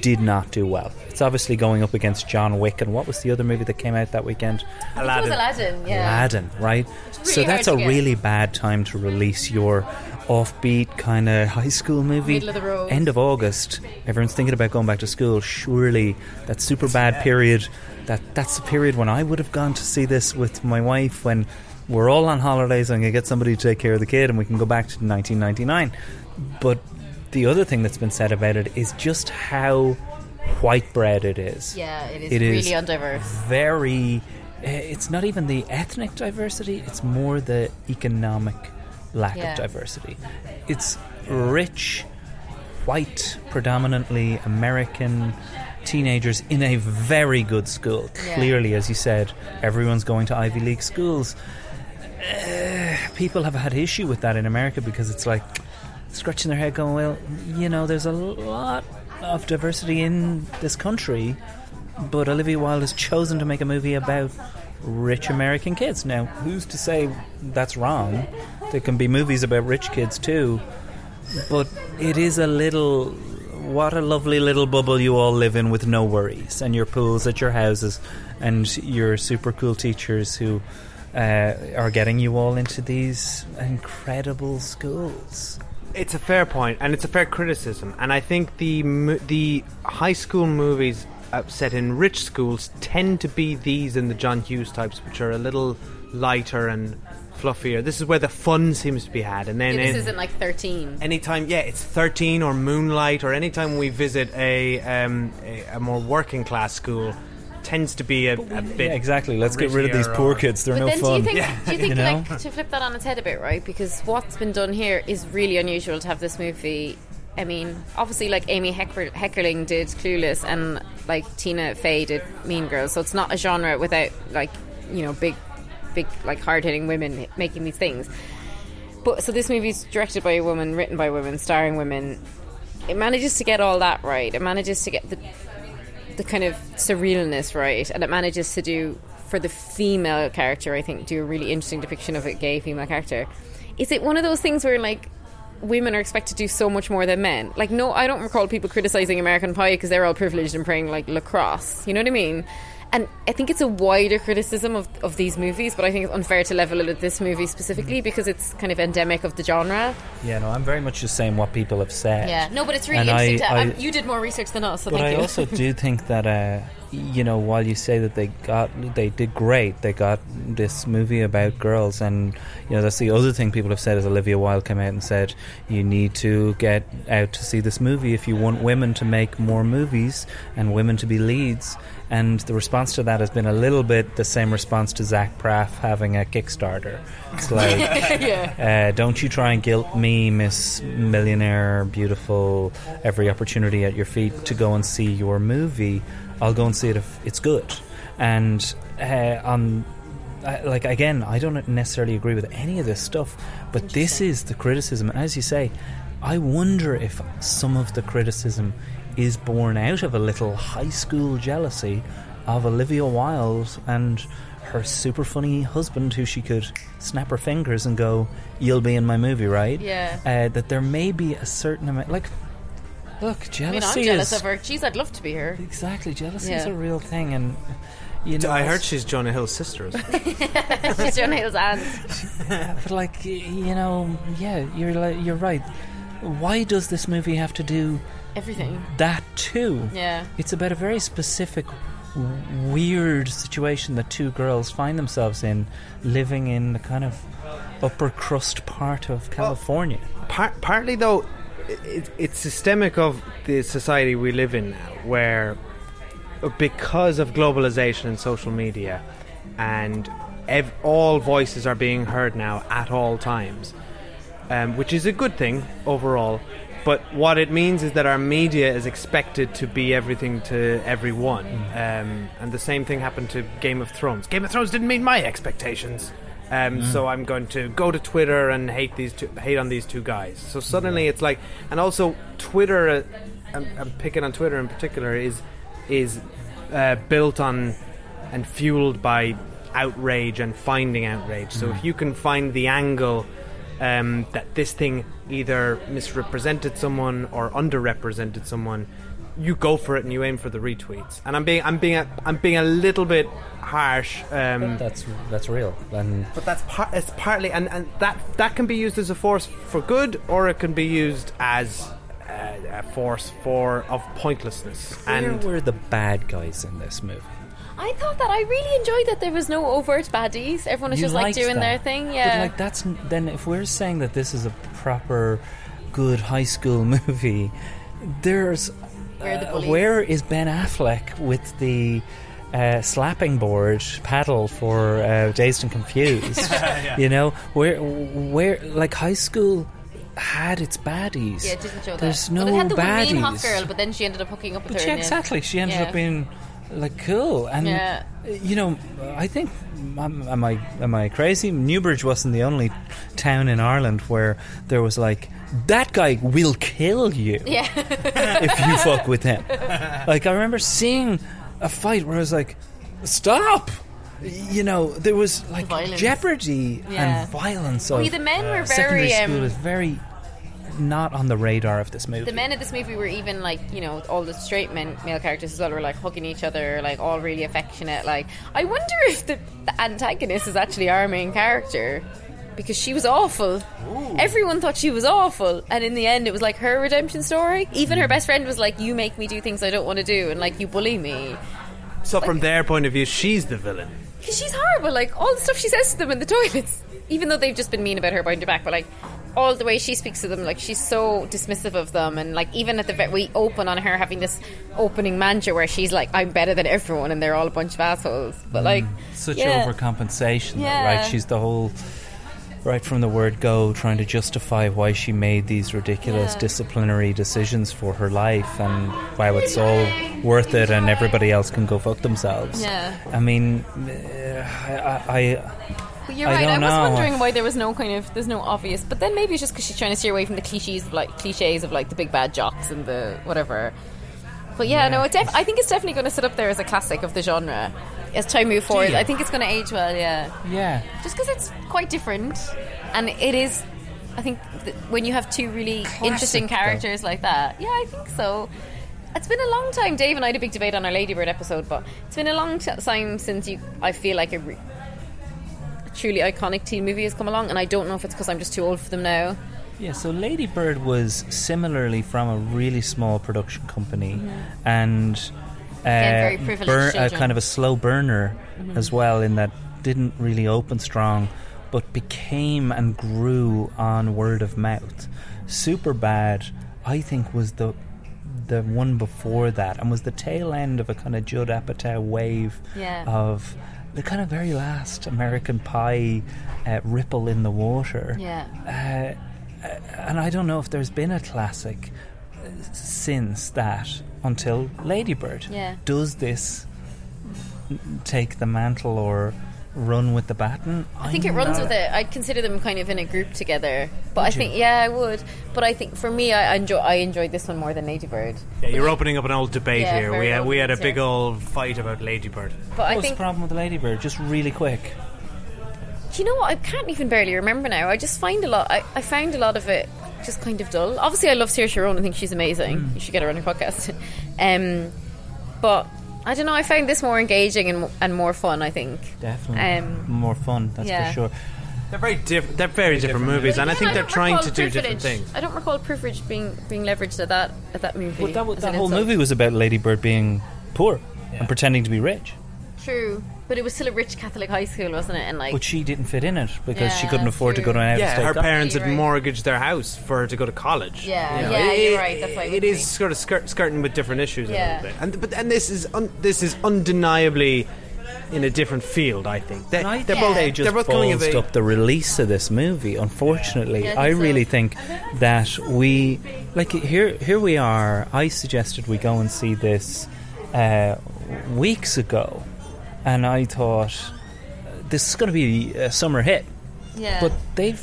did not do well. It's obviously going up against John Wick, and what was the other movie that came out that weekend? I think It was Aladdin. Yeah. Aladdin, right? really so that's a get. really bad time to release your offbeat kind of high school movie. Middle of the road. End of August. Everyone's thinking about going back to school. Surely that super bad period. That that's the period when I would have gone to see this with my wife when we're all on holidays and I get somebody to take care of the kid and we can go back to 1999. But the other thing that's been said about it is just how white bread it is. Yeah, it is It really is undiverse. very uh, it's not even the ethnic diversity it's more the economic lack Yeah. of diversity it's rich white predominantly american teenagers in a very good school Yeah. clearly as you said everyone's going to ivy league schools Uh, people have had issue with that in america because it's like scratching their head going well you know there's a lot of diversity in this country but Olivia Wilde has chosen to make a movie about rich American kids. Now, who's to say that's wrong? There can be movies about rich kids too, but it is a little. What a lovely little bubble you all live in with no worries, and your pools at your houses, and your super cool teachers who uh, are getting you all into these incredible schools. It's a fair point, and it's a fair criticism. And I think the the high school movies uh, set in rich schools tend to be these and the John Hughes types, which are a little lighter and fluffier. This is where the fun seems to be had, and then Yeah, this in- isn't like 13. anytime, yeah, it's thirteen or Moonlight, or anytime we visit a um, a, a more working class school, tends to be a, a bit Yeah, exactly. Let's get rid of these poor kids. They're but no then fun. do you think, do you think You know? like to flip that on its head a bit, right? Because what's been done here is really unusual to have this movie I mean, obviously, like Amy Hecker- Heckerling did Clueless, and like Tina Fey did Mean Girls. So it's not a genre without like you know big, big like hard hitting women making these things. But so this movie is directed by a woman, written by women, starring women. It manages to get all that right. It manages to get the the kind of surrealness right, and it manages to do for the female character. I think do a really interesting depiction of a gay female character. Is it one of those things where like women are expected to do so much more than men? Like, no, I don't recall people criticizing American Pie because they're all privileged and playing like lacrosse. You know what I mean? And I think it's a wider criticism of, of these movies, but I think it's unfair to level it at this movie specifically because it's kind of endemic of the genre. Yeah, no, I'm very much just saying what people have said. Yeah, no, but it's really And interesting. I- to, I- um, you did more research than us, so but thank I you. also do think that uh, you know while you say that they got they did great, they got this movie about girls, and you know that's the other thing people have said is Olivia Wilde came out and said you need to get out to see this movie if you want women to make more movies and women to be leads. And the response to that has been a little bit the same response to Zach Braff having a Kickstarter. It's like, uh, don't you try and guilt me, Miss Millionaire, beautiful, every opportunity at your feet to go and see your movie. I'll go and see it if it's good. And uh, on, uh, like again, I don't necessarily agree with any of this stuff, but this is the criticism. And as you say, I wonder if some of the criticism is born out of a little high school jealousy of Olivia Wilde and her super funny husband who she could snap her fingers and go, You'll be in my movie, right? Yeah. Uh, that there may be a certain amount. Like, look, I jealousy mean, I'm jealous is. of her. Jeez, I'd love to be her. Exactly, jealousy is a real thing, and you know, I heard she's Jonah Hill's sister. as well. She's Jonah Hill's aunt. but like you know, yeah, you're like, you're right. Why does this movie have to do Everything. that too? Yeah. It's about a very specific, weird situation that two girls find themselves in, living in the kind of upper crust part of California. Par- partly though, it, it's systemic of the society we live in now, where because of globalization and social media, and ev- all voices are being heard now at all times, um, which is a good thing overall. But what it means is that our media is expected to be everything to everyone, um, and the same thing happened to Game of Thrones. Game of Thrones didn't meet my expectations, um, Mm. so I'm going to go to Twitter and hate these two, hate on these two guys. So suddenly it's like, and also Twitter, uh, I'm, I'm picking on Twitter in particular, is is uh, built on and fueled by outrage and finding outrage. So if you can find the angle um, that this thing either misrepresented someone or underrepresented someone, you go for it and you aim for the retweets. And I'm being I'm being a, I'm being a little bit harsh. Um, that's that's real, and but that's part. It's partly, and, and that that can be used as a force for good, or it can be used as uh, a force for of pointlessness. Where and were the bad guys in this movie? I thought that I really enjoyed that there was no overt baddies. Everyone was You just like doing that. their thing. But Yeah. like that's then if we're saying that this is a proper good high school movie, there's Where uh, where is Ben Affleck with the uh, slapping board paddle for uh, Dazed and Confused? Yeah. You know where where like high school had its baddies. yeah, it didn't show that There's that. no but it had the baddies. mean hot girl, but then she ended up hooking up with But her. yeah, in the end. exactly. She ended Yeah. up being like cool, and Yeah. you know, I think am, am I am I crazy? Newbridge wasn't the only town in Ireland where there was like that guy will kill you Yeah. if you fuck with him. Like I remember seeing a fight where I was like, stop. You know, there was like violence. jeopardy Yeah. and violence. Yeah, the men were secondary very, school um, is very not on the radar of this movie. The men of this movie were even like, you know, all the straight men, male characters as well, were like hugging each other, like all really affectionate. Like, I wonder if the, the antagonist is actually our main character because she was awful. Everyone thought she was awful, and in the end, it was like her redemption story. Even her best friend was like, "You make me do things I don't want to do, and like you bully me." so from their point of view, she's the villain. Because she's horrible. Like all the stuff she says to them in the toilets, even though they've just been mean about her behind her back, but like all the way she speaks to them, like she's so dismissive of them, and like even at the vet, we open on her having this opening mantra where she's like, "I'm better than everyone," and they're all a bunch of assholes. But mm. like, such yeah. overcompensation, though, right? She's the whole. Right from the word go, trying to justify why she made these ridiculous Yeah. disciplinary decisions for her life, and wow, it's all worth it, and everybody else can go fuck themselves. Yeah. I mean, uh, I, I, But you're I right. I, was know. wondering why there was no kind of there's no obvious. But then maybe it's just because she's trying to steer away from the cliches of like cliches of like the big bad jocks and the whatever. But yeah, no, it def- I think it's definitely going to sit up there as a classic of the genre as time moves forward. I think it's going to age well. Yeah, yeah. just because it's quite different, and it is. I think th- when you have two really interesting though. characters like that, yeah, I think so. It's been a long time. Dave and I had a big debate on our Ladybird episode, but it's been a long t- time since you. I feel like a, re- a truly iconic teen movie has come along, and I don't know if it's because I'm just too old for them now. Yeah, so Lady Bird was similarly from a really small production company, mm-hmm. and uh, very privileged bur- a kind of a slow burner Mhm. as well, in that didn't really open strong, but became and grew on word of mouth. Superbad, I think, was the the one before that, and was the tail end of a kind of Judd Apatow wave Yeah. of the kind of very last American Pie uh, ripple in the water. Yeah. Uh, and I don't know if there's been a classic uh, since that until Ladybird. Yeah. Does this take the mantle or run with the baton? I think it runs with it. I'd consider them kind of in a group together. But Would I you? think, yeah, I would. But I think for me, I enjoy. I enjoyed this one more than Ladybird. Yeah, you're opening up an old debate Yeah, here. We had, we had a debate big old fight about Ladybird. But I What's think the problem with Ladybird? Just really quick. Do you know what? I can't even barely remember now. I just find a lot. I, I found a lot of it just kind of dull. Obviously, I love Saoirse Ronan. I think she's amazing. Mm. You should get her on your podcast. um, but I don't know. I found this more engaging and and more fun. I think. Definitely Um, more fun. That's yeah. for sure. They're very different. They're very different movies, and I think Again, they're trying recall to do different things. I don't recall privilege being being leveraged at that at that movie. But that, w- that whole insult. movie was about Ladybird being poor and pretending to be rich. True, but it was still a rich Catholic high school, wasn't it? And like, But she didn't fit in it because she Yeah, couldn't afford to go to an out Yeah, her parents had You're right. mortgaged their house for her to go to college. Yeah, You know, yeah, it- you're right. That's why it it would is be. sort of skirt, skirting with different issues Yeah. a little bit, and but and this is un, this is undeniably in a different field. I think they, I they're think both they just they're both coming of ballsed age. up the release of this movie. Unfortunately, Yeah, I I, think so. really think that we like here. Here we are. I suggested we go and see this uh, weeks ago, and I thought this is going to be a summer hit. Yeah. But they've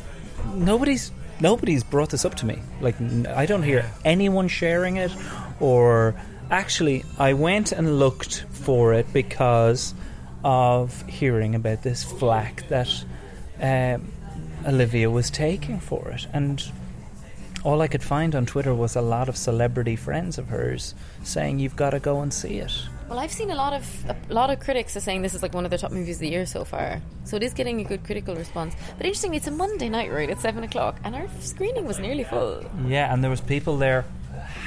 nobody's nobody's brought this up to me. Like n- I don't hear anyone sharing it, or actually, I went and looked for it because of hearing about this flack that um, Olivia was taking for it, and all I could find on Twitter was a lot of celebrity friends of hers saying you've got to go and see it. Well, I've seen a lot of a lot of critics are saying this is like one of the top movies of the year so far. So it is getting a good critical response. But interestingly, it's a Monday night, right? At seven o'clock, and our screening was nearly full. Yeah, and there was people there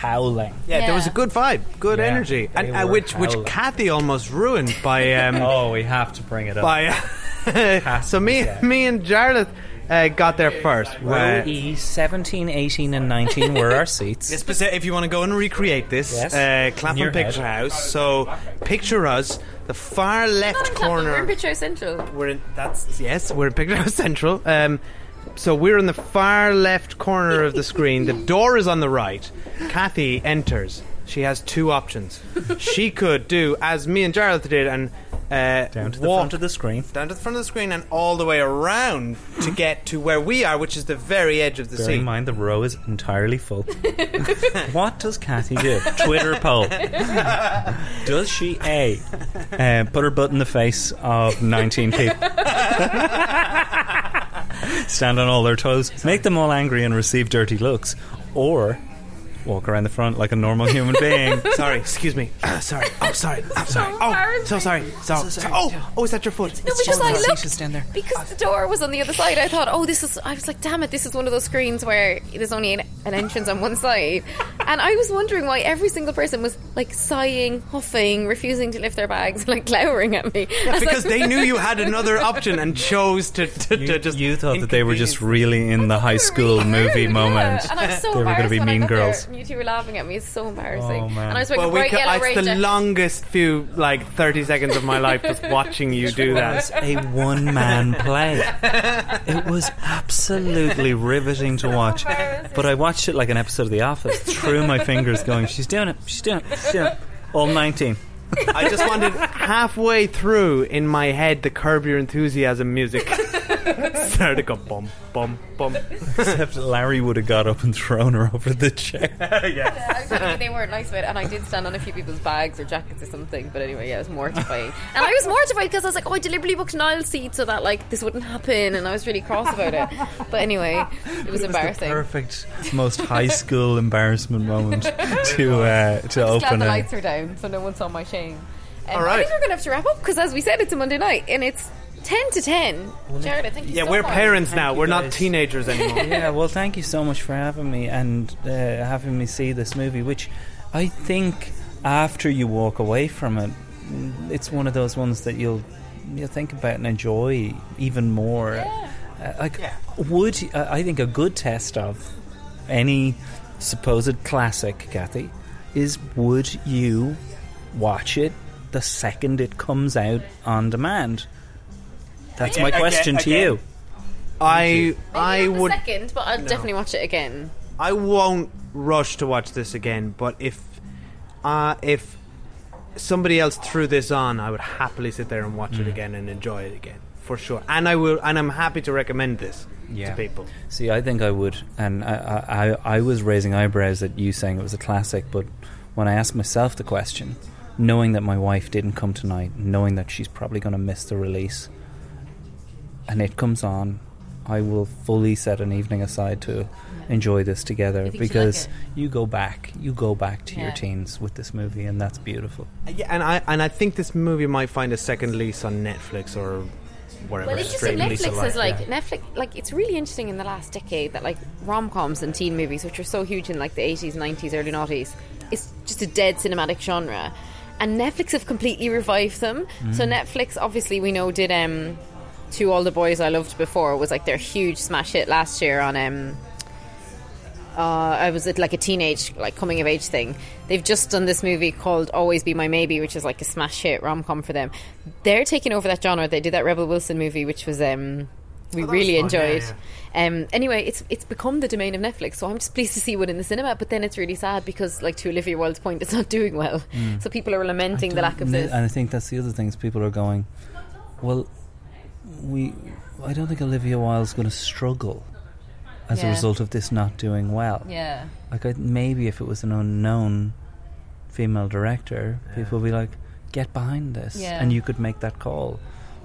howling. Yeah, there was a good vibe, good Yeah, energy, and uh, were which which. Cathy almost ruined by. Um, oh, we have to bring it up. by so me me and Jarlath uh, got there first. Row Uh, E, 17, 18, and 19 were our seats. Yes, but if you want to go and recreate this, Yes. uh, In your Clapham head. Picture House. So picture us, the far left Not corner. We're in Picture House Central. We're in that's yes, we're in Picture House Central. Um, so we're in the far left corner of the screen. The door is on the right. Cathy enters. She has two options. she could do as me and Jarlath did and uh, Down to the walk front of the screen. down to the front of the screen and all the way around to get to where we are, which is the very edge of the Bear seat. in mind, the row is entirely full. what does Cathy do? Twitter poll. does she A. Uh, put her butt in the face of 19 people? Stand on all their toes, make them all angry and receive dirty looks? Or walk around the front like a normal human being? sorry, excuse me. Uh, sorry. Oh, sorry. I'm sorry. Oh, so sorry. So, so- oh, oh, is that your foot? No, because I looked stand there. because the door was on the other side. I thought, oh, this is. I was like, damn it, this is one of those screens where there's only an, an entrance on one side, And I was wondering why every single person was like sighing, huffing, refusing to lift their bags, like glowering at me. I was because like- they knew you had another option and chose to, to, to just. You thought that they were just really in the high school movie moment. Yeah, and I'm so they were going to be mean got there, girls. and You two were laughing at me. It's so embarrassing. Oh, man. And I was wearing well, a we bright ca- yellow it's the jacket. longest few, like, 30 seconds of my life just watching you do It was that. a one man play. It was absolutely riveting to watch. But I watched it like an episode of The Office through my fingers, going, She's doing it, she's doing it, she's doing it. All 19. I just wanted halfway through in my head the Curb Your Enthusiasm music started to go bum, bum, bum. Except Larry would have got up and thrown her over the chair. Yeah, I they weren't nice about it, and I did stand on a few people's bags or jackets or something. But anyway, yeah, it was mortifying, and I was mortified because I was like, "Oh, I deliberately booked an aisle seat so that like this wouldn't happen," and I was really cross about it. But anyway, it was embarrassing. Perfect, most high school embarrassment moment to uh, to Just glad open the a. lights were down, so no one saw my shame. Um, All I think we're going to have to wrap up because, as we said, it's a Monday night and it's ten to ten. Jarlath, thank you. Yeah, so we're much. parents now. We're not guys. teenagers anymore. yeah, well, thank you so much for having me and uh, having me see this movie, which I think after you walk away from it, mm, it's one of those ones that you'll you'll think about and enjoy even more. Uh, like, would uh, I think a good test of any supposed classic, Cathy, is would you watch it the second it comes out on demand? That's my Again- question to again. you. I Maybe I not the would second, but I'll No. definitely watch it again. I won't rush to watch this again, but if uh, if somebody else threw this on, I would happily sit there and watch it Mm. again and enjoy it again for sure. And I will, and I'm happy to recommend this Yeah. to people. See, I think I would, and I, I, I I was raising eyebrows at you saying it was a classic, but when I asked myself the question, knowing that my wife didn't come tonight, knowing that she's probably going to miss the release, and it comes on, I will fully set an evening aside to enjoy this together You because like you go back, you go back to your teens with this movie, and that's beautiful. Yeah, and I and I think this movie might find a second lease on Netflix or wherever. Well, interesting. streaming lease Netflix is life. like Netflix. Like it's really interesting in the last decade that like rom coms and teen movies, which were so huge in like the eighties, nineties, early noughties, is just a dead cinematic genre, and Netflix have completely revived them. So Mm. Netflix, obviously, we know did um, to all the boys I loved before was like their huge smash hit last year on um. Uh, I was at like a teenage, like coming of age thing. They've just done this movie called Always Be My Maybe, which is like a smash hit rom com for them. They're taking over that genre. They did that Rebel Wilson movie, which was um, we Oh, really was fun, yeah, enjoyed. Um, anyway, it's it's become the domain of Netflix, so I'm just pleased to see one in the cinema. But then it's really sad because, like to Olivia Wilde's point, it's not doing well. Mm. So people are lamenting the lack of this. And. I think that's the other things people are going. Well, we. I don't think Olivia Wilde's going to struggle as a result of this not doing well. Yeah. Like I, maybe if it was an unknown female director, people would be like, "Get behind this," Yeah. and you could make that call.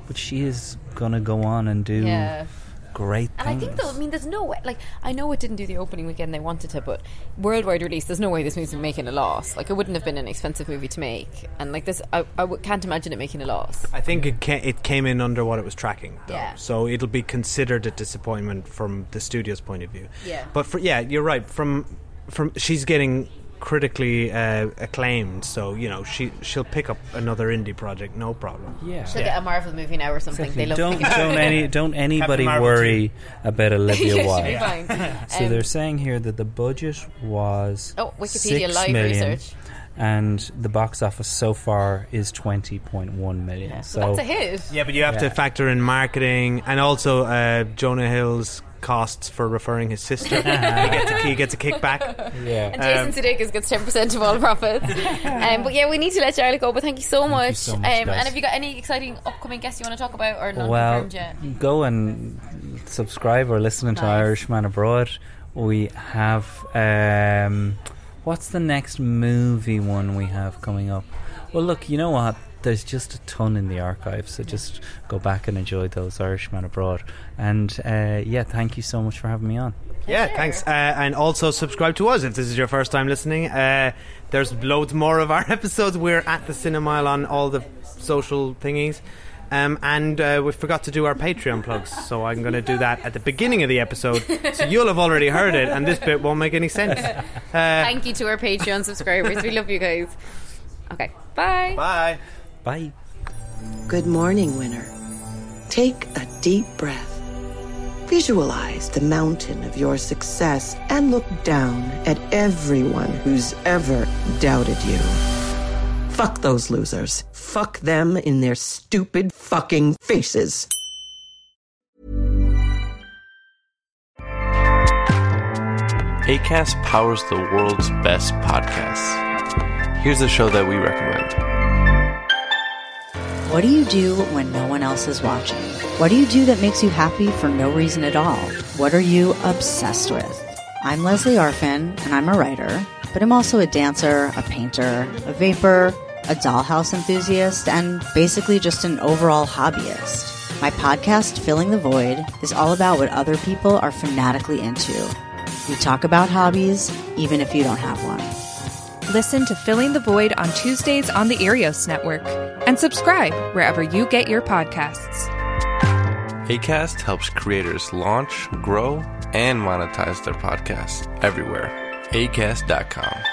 But she is going to go on and do Yeah. Great And I think though, I mean, there's no way. Like, I know it didn't do the opening weekend they wanted to, but worldwide release, there's no way this movie's making a loss. Like, it wouldn't have been an expensive movie to make, and like this, I, I w- can't imagine it making a loss. I think it ca- it came in under what it was tracking, though. Yeah. So it'll be considered a disappointment from the studio's point of view. Yeah. But for yeah, you're right. From from she's getting critically uh, acclaimed, so you know she she'll pick up another indie project, no problem. Yeah. She'll get a Marvel movie now or something. Exactly. They love don't picking- don't any don't anybody Marvel worry about Olivia Wilde. be so Um, they're saying here that the budget was Oh, Wikipedia six live million, research. and the box office so far is twenty point one million. So Well, that's a hit. Yeah, but you have Yeah. to factor in marketing and also uh, Jonah Hill's costs for referring his sister. he, gets a, he gets a kickback. Yeah. And Jason Um, Sudeikis gets ten percent of all profits. um, but yeah, we need to let Jarlath go. But thank you so much. so much, um, guys. and have you got any exciting upcoming guests you want to talk about or not well, confirmed yet? go and subscribe or listen to Nice. Irishman Abroad. We have um, what's the next movie one we have coming up? Well, look, you know what? There's just a ton in the archive, so just go back and enjoy those Irishmen Abroad. And uh, yeah, thank you so much for having me on. Yeah, thanks. Uh, and also subscribe to us if this is your first time listening. Uh, there's loads more of our episodes. We're at the Cinemile on all the social thingies. Um, and uh, we forgot to do our Patreon plugs, so I'm going to do that at the beginning of the episode. So you'll have already heard it, and this bit won't make any sense. Uh, Thank you to our Patreon subscribers. We love you guys. Okay, bye. Bye. Bye. Good morning, winner. Take a deep breath. Visualize the mountain of your success and look down at everyone who's ever doubted you. Fuck those losers. Fuck them in their stupid fucking faces. ACAST powers the world's best podcasts. Here's a show that we recommend. What do you do when no one else is watching? What do you do that makes you happy for no reason at all? What are you obsessed with? I'm Lesley Arfin, and I'm a writer, but I'm also a dancer, a painter, a vapor, a dollhouse enthusiast, and basically just an overall hobbyist. My podcast, Filling the Void, is all about what other people are fanatically into. We talk about hobbies, even if you don't have one. Listen to Filling the Void on Tuesdays on the Earios Network and subscribe wherever you get your podcasts. ACAST helps creators launch, grow, and monetize their podcasts everywhere. ACAST.com.